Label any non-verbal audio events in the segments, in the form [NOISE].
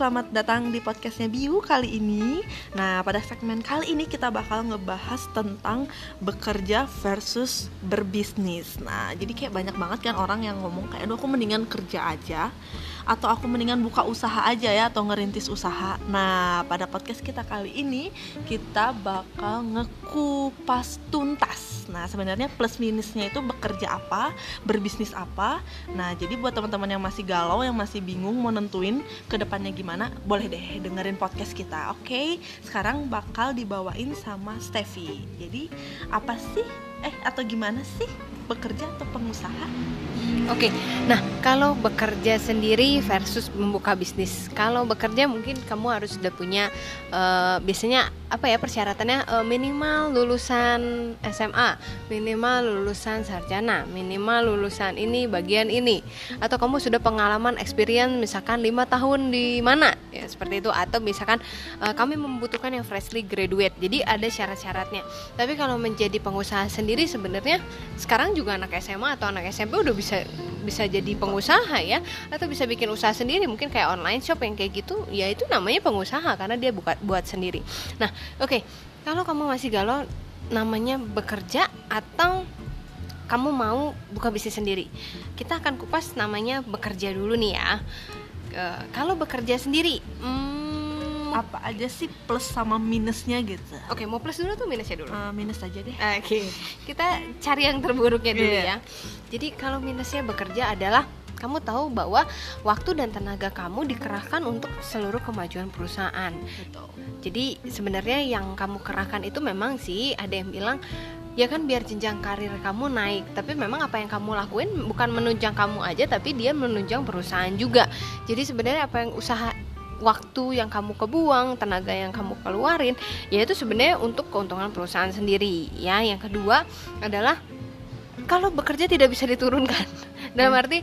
selamat datang di podcastnya Biu kali ini. Nah, pada segmen kali ini kita bakal ngebahas tentang bekerja versus berbisnis. Nah, jadi kayak banyak banget kan orang yang ngomong kayak, aduh aku mendingan kerja aja Atau aku mendingan buka usaha aja ya, atau ngerintis usaha. Nah, pada podcast kita kali ini, kita bakal ngekupas tuntas. Nah, sebenarnya plus minusnya itu bekerja apa, berbisnis apa. Nah, jadi buat teman-teman yang masih galau, yang masih bingung mau nentuin ke depannya gimana boleh deh dengerin podcast kita oke? Okay? sekarang bakal dibawain sama Steffi. Jadi apa sih? Eh atau gimana sih bekerja atau pengusaha? Oke, okay. nah kalau bekerja sendiri versus membuka bisnis, kalau bekerja mungkin kamu harus sudah punya uh, biasanya apa ya persyaratannya? Uh, minimal lulusan SMA, minimal lulusan sarjana, minimal lulusan ini bagian ini, atau kamu sudah pengalaman experience misalkan lima tahun di mana, ya seperti itu, atau misalkan uh, kami membutuhkan yang freshly graduate, jadi ada syarat-syaratnya. Tapi kalau menjadi pengusaha sendiri sebenarnya sekarang juga anak SMA atau anak SMP udah bisa bisa jadi pengusaha ya. Atau bisa bikin usaha sendiri. Mungkin kayak online shop yang kayak gitu ya itu namanya pengusaha karena dia buka buat sendiri. Nah oke. Okay, kalau kamu masih galau namanya bekerja atau kamu mau buka bisnis sendiri? Kita akan kupas namanya bekerja dulu nih ya e, kalau bekerja sendiri hmm, apa aja sih plus sama minusnya gitu oke okay, mau plus dulu tuh minusnya dulu uh, minus aja deh oke okay. kita cari yang terburuknya dulu yeah. ya jadi kalau minusnya bekerja adalah kamu tahu bahwa waktu dan tenaga kamu dikerahkan untuk seluruh kemajuan perusahaan. Betul. Jadi sebenarnya yang kamu kerahkan itu memang sih ada yang bilang ya kan biar jenjang karir kamu naik tapi memang apa yang kamu lakuin bukan menunjang kamu aja tapi dia menunjang perusahaan juga jadi sebenarnya apa yang usaha waktu yang kamu kebuang, tenaga yang kamu keluarin, yaitu sebenarnya untuk keuntungan perusahaan sendiri. Ya, yang kedua adalah kalau bekerja tidak bisa diturunkan. [LAUGHS] Dalam hmm. arti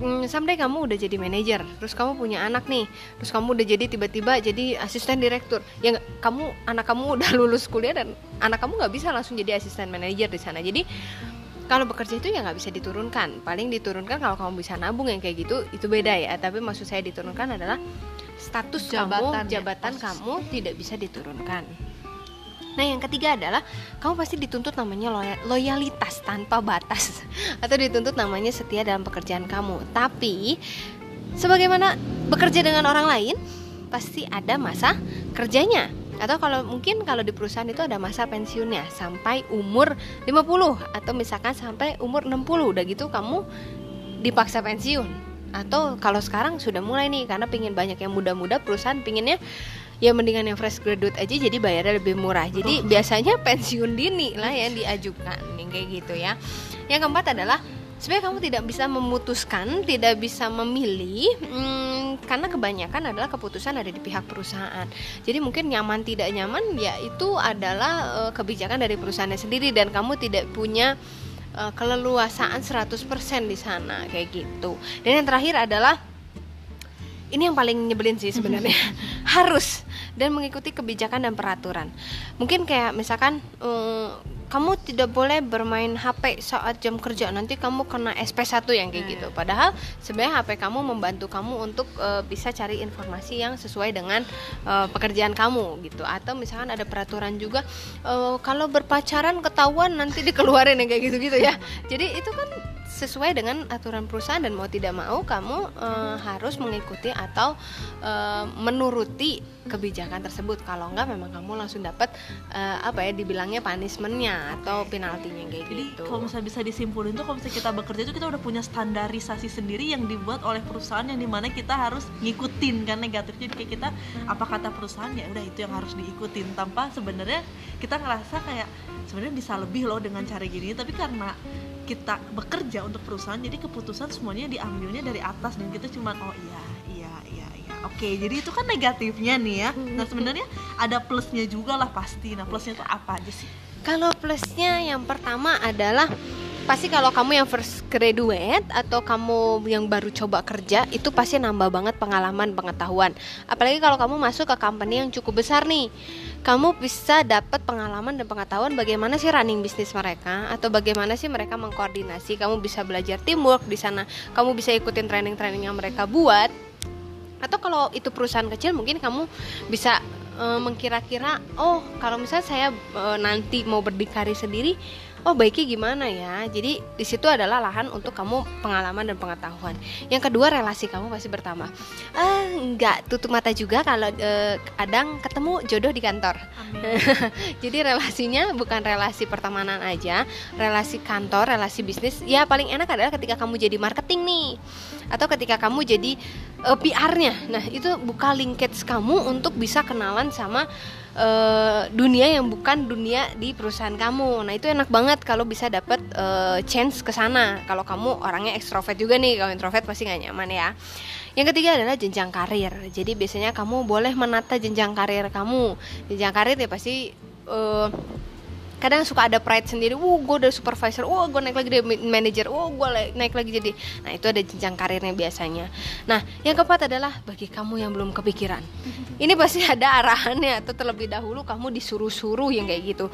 hmm, someday kamu udah jadi manajer, terus kamu punya anak nih, terus kamu udah jadi tiba-tiba jadi asisten direktur. Ya kamu anak kamu udah [LAUGHS] lulus kuliah dan anak kamu nggak bisa langsung jadi asisten manajer di sana. Jadi kalau bekerja itu ya nggak bisa diturunkan paling diturunkan kalau kamu bisa nabung yang kayak gitu itu beda ya tapi maksud saya diturunkan adalah status jabatan kamu jabatan ya, kamu tidak bisa diturunkan Nah, yang ketiga adalah kamu pasti dituntut namanya loyalitas tanpa batas. [LAUGHS] Atau dituntut namanya setia dalam pekerjaan kamu. Tapi sebagaimana bekerja dengan orang lain, pasti ada masa kerjanya. Atau kalau mungkin kalau di perusahaan itu ada masa pensiunnya sampai umur 50 atau misalkan sampai umur 60 udah gitu kamu dipaksa pensiun. Atau kalau sekarang sudah mulai nih karena pingin banyak yang muda-muda perusahaan pinginnya ya mendingan yang fresh graduate aja jadi bayarnya lebih murah jadi oh. biasanya pensiun dini lah yang diajukan yang kayak gitu ya yang keempat adalah sebenarnya kamu tidak bisa memutuskan, tidak bisa memilih, hmm, karena kebanyakan adalah keputusan ada di pihak perusahaan. Jadi mungkin nyaman tidak nyaman, ya itu adalah uh, kebijakan dari perusahaannya sendiri dan kamu tidak punya uh, keleluasaan 100% di sana kayak gitu. Dan yang terakhir adalah ini yang paling nyebelin sih sebenarnya [LAUGHS] harus dan mengikuti kebijakan dan peraturan. Mungkin kayak misalkan um, kamu tidak boleh bermain HP saat jam kerja nanti kamu kena SP1 yang kayak hmm. gitu padahal sebenarnya HP kamu membantu kamu untuk uh, bisa cari informasi yang sesuai dengan uh, pekerjaan kamu gitu atau misalkan ada peraturan juga uh, kalau berpacaran ketahuan nanti dikeluarin yang kayak gitu-gitu ya jadi itu kan sesuai dengan aturan perusahaan dan mau tidak mau kamu uh, harus mengikuti atau uh, menuruti kebijakan tersebut. Kalau enggak memang kamu langsung dapat uh, apa ya dibilangnya punishmentnya atau penaltinya kayak Jadi, gitu. kalau misalnya bisa disimpulin tuh kalau misalnya kita bekerja itu kita udah punya standarisasi sendiri yang dibuat oleh perusahaan yang di mana kita harus ngikutin kan negatif. Jadi kayak kita apa kata perusahaan ya udah itu yang harus diikutin. Tanpa sebenarnya kita ngerasa kayak sebenarnya bisa lebih loh dengan cara gini. Tapi karena kita bekerja untuk perusahaan jadi keputusan semuanya diambilnya dari atas dan kita cuma oh iya iya iya iya. Oke jadi itu kan negatifnya nih ya. Nah sebenarnya ada plusnya juga lah pasti. Nah plusnya itu apa aja sih? Kalau plusnya yang pertama adalah pasti kalau kamu yang first graduate atau kamu yang baru coba kerja itu pasti nambah banget pengalaman pengetahuan. Apalagi kalau kamu masuk ke company yang cukup besar nih kamu bisa dapat pengalaman dan pengetahuan bagaimana sih running bisnis mereka atau bagaimana sih mereka mengkoordinasi. Kamu bisa belajar teamwork di sana kamu bisa ikutin training-training yang mereka buat. Atau kalau itu perusahaan kecil mungkin kamu bisa uh, mengkira-kira oh kalau misalnya saya uh, nanti mau berdikari sendiri oh baiknya gimana ya? Jadi di situ adalah lahan untuk kamu pengalaman dan pengetahuan. Yang kedua relasi kamu pasti bertambah ah nggak tutup mata juga kalau eh, kadang ketemu jodoh di kantor. [LAUGHS] Jadi relasinya bukan relasi pertemanan aja relasi kantor relasi bisnis. Ya paling enak adalah ketika kamu jadi marketing nih atau ketika kamu jadi uh, eh, PR-nya nah itu buka linkage kamu untuk bisa kenalan sama uh, dunia yang bukan dunia di perusahaan kamu. Nah, itu enak banget kalau bisa dapat uh, chance ke sana. Kalau kamu orangnya ekstrovert juga nih, kalau introvert pasti nggak nyaman ya. Yang ketiga adalah jenjang karir. Jadi biasanya kamu boleh menata jenjang karir kamu. Jenjang karir ya pasti uh, kadang suka ada pride sendiri. Wow gue udah supervisor. Wow gue naik lagi jadi manager. Wow gue naik lagi jadi nah itu ada jenjang karirnya biasanya. Nah yang keempat adalah bagi kamu yang belum kepikiran. Ini pasti ada arahannya atau terlebih dahulu kamu disuruh-suruh yang kayak gitu.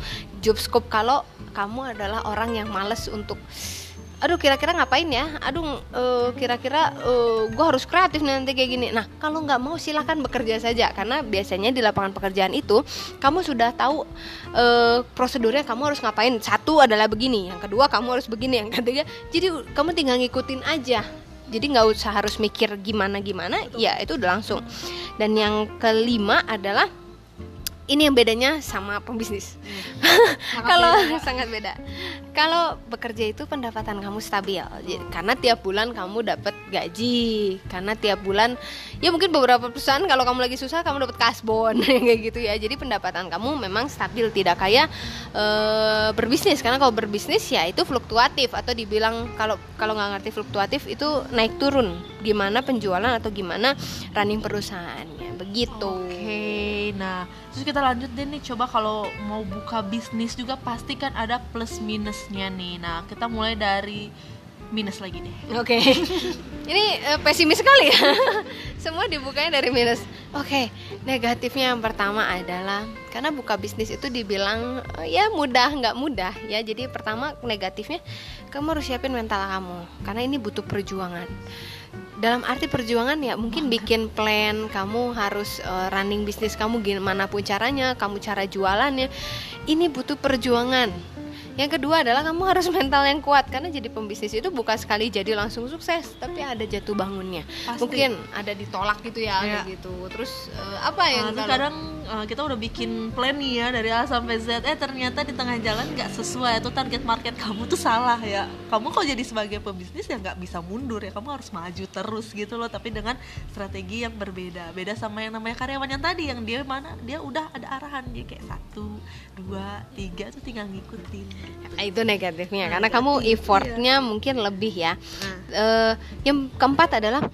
Job scope kalau kamu adalah orang yang males untuk aduh kira-kira ngapain ya? Aduh uh, kira-kira uh, gue harus kreatif nanti kayak gini. Nah kalau nggak mau silahkan bekerja saja karena biasanya di lapangan pekerjaan itu kamu sudah tahu uh, prosedurnya kamu harus ngapain. Satu adalah begini yang kedua kamu harus begini yang ketiga. Jadi kamu tinggal ngikutin aja. Jadi nggak usah harus mikir gimana gimana ya itu udah langsung. Dan yang kelima adalah ini yang bedanya sama pembisnis. Hmm. [LAUGHS] Kalau sangat beda. Kalau bekerja itu pendapatan kamu stabil, karena tiap bulan kamu dapat gaji, karena tiap bulan ya mungkin beberapa perusahaan kalau kamu lagi susah kamu dapat kasbon [LAUGHS] kayak gitu ya. Jadi pendapatan kamu memang stabil, tidak kayak e, berbisnis. Karena kalau berbisnis ya itu fluktuatif atau dibilang kalau kalau nggak ngerti fluktuatif itu naik turun. Gimana penjualan atau gimana running perusahaannya begitu. Oke, okay. nah terus kita lanjut deh nih coba kalau mau buka bisnis juga pasti kan ada plus minusnya nih. Nah kita mulai dari minus lagi deh. Oke. Okay. [LAUGHS] ini uh, pesimis sekali ya. [LAUGHS] Semua dibukanya dari minus. Oke okay. negatifnya yang pertama adalah karena buka bisnis itu dibilang uh, ya mudah nggak mudah ya. Jadi pertama negatifnya kamu harus siapin mental kamu. Karena ini butuh perjuangan dalam arti perjuangan ya mungkin bikin plan kamu harus uh, running bisnis kamu gimana pun caranya kamu cara jualannya ini butuh perjuangan yang kedua adalah kamu harus [LAUGHS] mental yang kuat karena jadi pembisnis itu bukan sekali jadi langsung sukses tapi ada jatuh bangunnya. Pasti. mungkin ada ditolak gitu ya, ya. gitu. Terus uh, apa yang nah, kadang uh, kita udah bikin plan nih ya dari A sampai Z eh ternyata di tengah jalan nggak sesuai itu target market kamu tuh salah ya. Kamu kok jadi sebagai pembisnis ya nggak bisa mundur ya kamu harus maju terus gitu loh tapi dengan strategi yang berbeda. Beda sama yang namanya karyawan yang tadi yang dia mana dia udah ada arahan dia kayak satu dua tiga tuh tinggal ngikutin itu negatifnya nah, karena kamu effortnya iya. mungkin lebih ya nah. uh, yang keempat adalah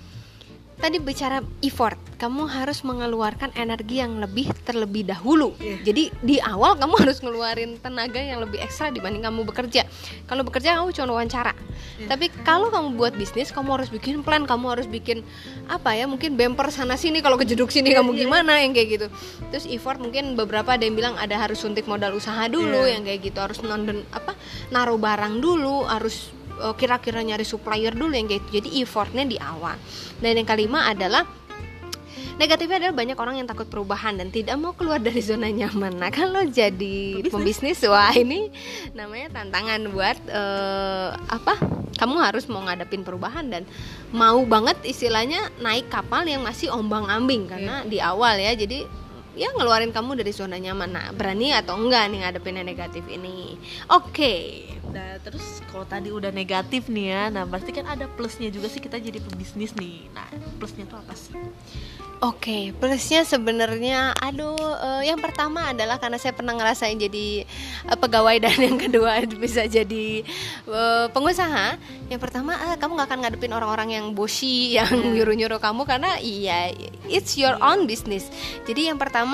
tadi bicara effort kamu harus mengeluarkan energi yang lebih terlebih dahulu. Yeah. Jadi di awal kamu [LAUGHS] harus ngeluarin tenaga yang lebih ekstra dibanding kamu bekerja. Kalau bekerja kamu cuma wawancara. Yeah. Tapi kalau kamu buat bisnis, kamu harus bikin plan, kamu harus bikin apa ya? Mungkin bumper sana sini kalau kejeduk sini yeah, kamu yeah. gimana yang kayak gitu. Terus effort mungkin beberapa ada yang bilang ada harus suntik modal usaha dulu yeah. yang kayak gitu, harus nonton apa? naruh barang dulu, harus kira-kira nyari supplier dulu yang gitu. Jadi effortnya di awal. Dan yang kelima adalah negatifnya adalah banyak orang yang takut perubahan dan tidak mau keluar dari zona nyaman nah kalau jadi pembisnis wah ini namanya tantangan buat uh, apa kamu harus mau ngadepin perubahan dan mau banget istilahnya naik kapal yang masih ombang ambing karena yeah. di awal ya jadi ya ngeluarin kamu dari zona nyaman nah berani atau enggak nih ngadepin yang negatif ini oke okay. Nah, terus kalau tadi udah negatif nih ya, nah pasti kan ada plusnya juga sih kita jadi pembisnis nih. Nah, plusnya tuh apa sih? Oke, okay, plusnya sebenarnya, aduh, uh, yang pertama adalah karena saya pernah ngerasain jadi uh, pegawai dan yang kedua [LAUGHS] bisa jadi uh, pengusaha. Yang pertama, uh, kamu nggak akan ngadepin orang-orang yang bosi, yang iya. nyuruh-nyuruh kamu karena iya, it's your own business. Jadi yang pertama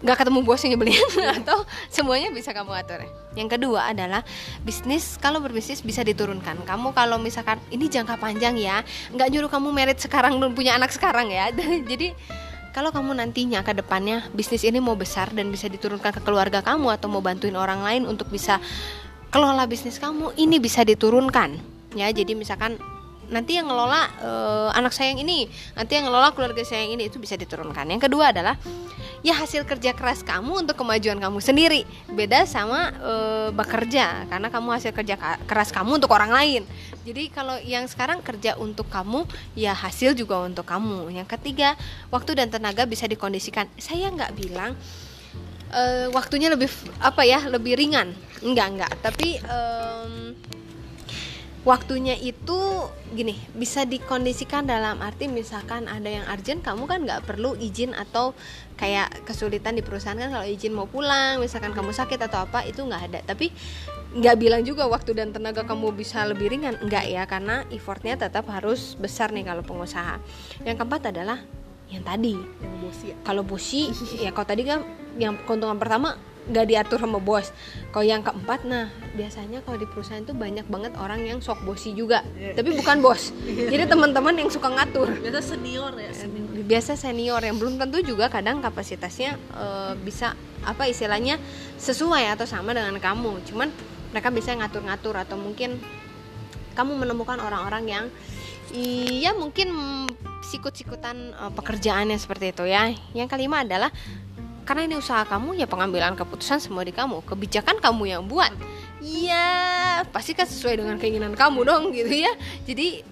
nggak ketemu bos yang nyebelin [LAUGHS] atau semuanya bisa kamu atur. Yang kedua adalah bisnis kalau berbisnis bisa diturunkan. Kamu kalau misalkan ini jangka panjang ya, nggak nyuruh kamu merit sekarang dan punya anak sekarang ya. [LAUGHS] Jadi kalau kamu nantinya ke depannya bisnis ini mau besar dan bisa diturunkan ke keluarga kamu atau mau bantuin orang lain untuk bisa kelola bisnis kamu, ini bisa diturunkan. Ya, jadi misalkan nanti yang ngelola uh, anak saya yang ini nanti yang ngelola keluarga saya yang ini itu bisa diturunkan. Yang kedua adalah ya hasil kerja keras kamu untuk kemajuan kamu sendiri. Beda sama uh, bekerja karena kamu hasil kerja keras kamu untuk orang lain. Jadi kalau yang sekarang kerja untuk kamu ya hasil juga untuk kamu. Yang ketiga waktu dan tenaga bisa dikondisikan. Saya nggak bilang uh, waktunya lebih apa ya lebih ringan. Enggak enggak tapi um, waktunya itu gini bisa dikondisikan dalam arti misalkan ada yang urgent kamu kan nggak perlu izin atau kayak kesulitan di perusahaan kan kalau izin mau pulang misalkan kamu sakit atau apa itu nggak ada. Tapi nggak bilang juga waktu dan tenaga kamu bisa lebih ringan nggak ya karena effortnya tetap harus besar nih kalau pengusaha. Yang keempat adalah yang tadi. Yang bosi ya? kalau bosi ya kalau tadi kan yang keuntungan pertama nggak diatur sama bos. Kalau yang keempat, nah biasanya kalau di perusahaan itu banyak banget orang yang sok bosi juga, yeah. tapi bukan bos. Jadi teman-teman yang suka ngatur. Biasa senior ya. Senior. Biasa senior yang belum tentu juga kadang kapasitasnya uh, bisa apa istilahnya sesuai atau sama dengan kamu. Cuman mereka bisa ngatur-ngatur atau mungkin kamu menemukan orang-orang yang iya mungkin sikut-sikutan uh, pekerjaannya seperti itu ya. Yang kelima adalah karena ini usaha kamu ya pengambilan keputusan semua di kamu. Kebijakan kamu yang buat. Iya pasti kan sesuai dengan keinginan kamu dong gitu ya. Jadi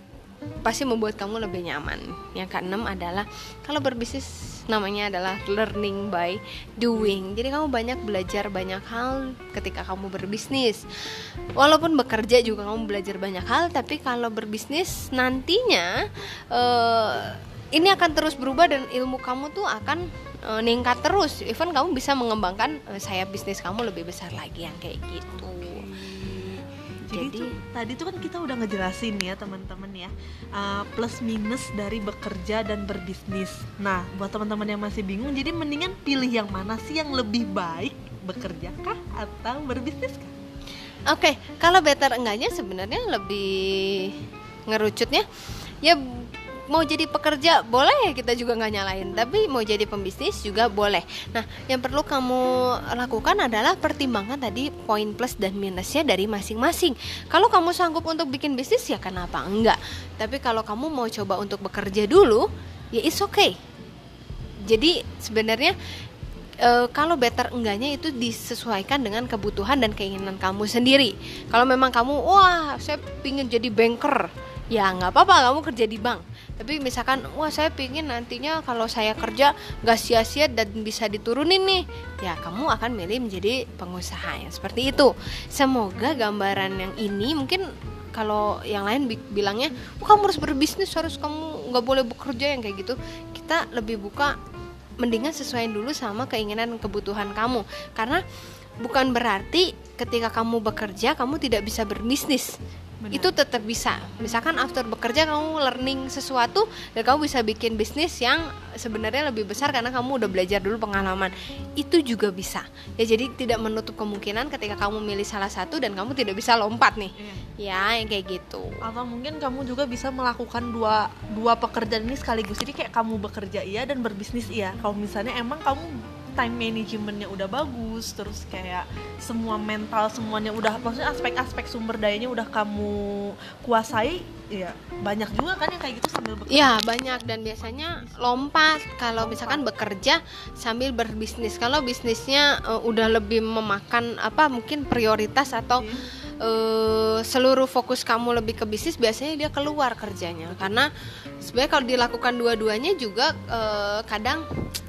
pasti membuat kamu lebih nyaman. Yang keenam adalah kalau berbisnis namanya adalah learning by doing. Jadi kamu banyak belajar banyak hal ketika kamu berbisnis. Walaupun bekerja juga kamu belajar banyak hal tapi kalau berbisnis nantinya uh, ini akan terus berubah dan ilmu kamu tuh akan e, ningkat terus even kamu bisa mengembangkan e, sayap bisnis kamu lebih besar lagi yang kayak gitu jadi, jadi tuh, tadi tuh kan kita udah ngejelasin ya teman-teman ya uh, plus minus dari bekerja dan berbisnis. Nah buat teman-teman yang masih bingung, jadi mendingan pilih yang mana sih yang lebih baik bekerja kah atau berbisnis kah? Oke, okay, kalau better enggaknya sebenarnya lebih ngerucutnya ya mau jadi pekerja boleh. Kita juga nggak nyalain tapi mau jadi pembisnis juga boleh. Nah yang perlu kamu lakukan adalah pertimbangkan tadi poin plus dan minusnya dari masing-masing. Kalau kamu sanggup untuk bikin bisnis ya kenapa enggak? Tapi kalau kamu mau coba untuk bekerja dulu ya it's okay. Jadi sebenarnya e, kalau better enggaknya itu disesuaikan dengan kebutuhan dan keinginan kamu sendiri. Kalau memang kamu wah saya pingin jadi banker, ya nggak apa-apa kamu kerja di bank. Tapi misalkan wah saya pingin nantinya kalau saya kerja gak sia-sia dan bisa diturunin nih ya kamu akan milih menjadi pengusaha yang seperti itu. Semoga gambaran yang ini mungkin kalau yang lain bilangnya oh, kamu harus berbisnis harus kamu nggak boleh bekerja yang kayak gitu. Kita lebih buka mendingan sesuaiin dulu sama keinginan kebutuhan kamu. Karena bukan berarti ketika kamu bekerja kamu tidak bisa berbisnis Benar. itu tetap bisa. Misalkan after bekerja kamu learning sesuatu dan kamu bisa bikin bisnis yang sebenarnya lebih besar karena kamu udah belajar dulu pengalaman. Itu juga bisa. Ya jadi tidak menutup kemungkinan ketika kamu milih salah satu dan kamu tidak bisa lompat nih. Iya. ya yang kayak gitu. Atau mungkin kamu juga bisa melakukan dua dua pekerjaan ini sekaligus. Jadi kayak kamu bekerja iya dan berbisnis iya. Kalau misalnya emang kamu time managementnya udah bagus terus kayak semua mental semuanya udah maksudnya aspek-aspek sumber dayanya udah kamu kuasai ya banyak juga kan yang kayak gitu sambil bekerja. Iya banyak. Dan biasanya lompat. Kalau misalkan bekerja sambil berbisnis. Kalau bisnisnya uh, udah lebih memakan apa mungkin prioritas atau hmm uh, seluruh fokus kamu lebih ke bisnis biasanya dia keluar kerjanya. Karena sebenarnya kalau dilakukan dua-duanya juga uh, kadang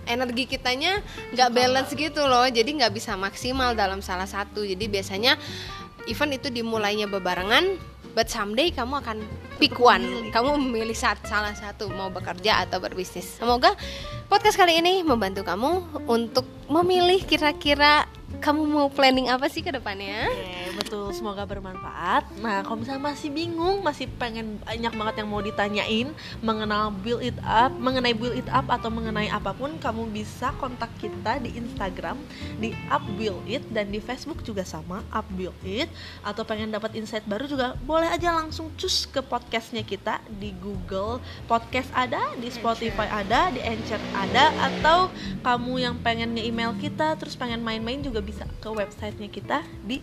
energi kitanya nggak balance gitu loh. Jadi nggak bisa maksimal dalam salah satu. Jadi biasanya event itu dimulainya bebarengan but someday kamu akan pick one. kamu memilih saat salah satu mau bekerja atau berbisnis. Semoga podcast kali ini membantu kamu untuk memilih kira-kira kamu mau planning apa sih ke depannya? Betul, semoga bermanfaat. Nah, kalau misalnya masih bingung, masih pengen banyak banget yang mau ditanyain mengenal build it up, mengenai build it up atau mengenai apa pun, kamu bisa kontak kita di Instagram di up build it dan di Facebook juga sama up build it atau pengen dapat insight baru juga boleh aja langsung cus ke podcastnya kita di Google Podcast ada, di Spotify ada, di Anchor ada atau kamu yang pengen nge-email kita terus pengen main-main juga bisa ke websitenya kita di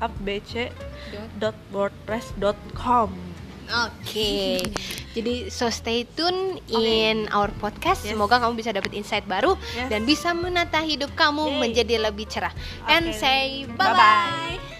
builditupbc.wordpress.com Oke. Jadi so stay tune in our podcast. Yes. Semoga kamu bisa dapat insight baru Yes. dan bisa menata hidup kamu Yay. menjadi lebih cerah. And Oke. say bye Bye-bye. bye.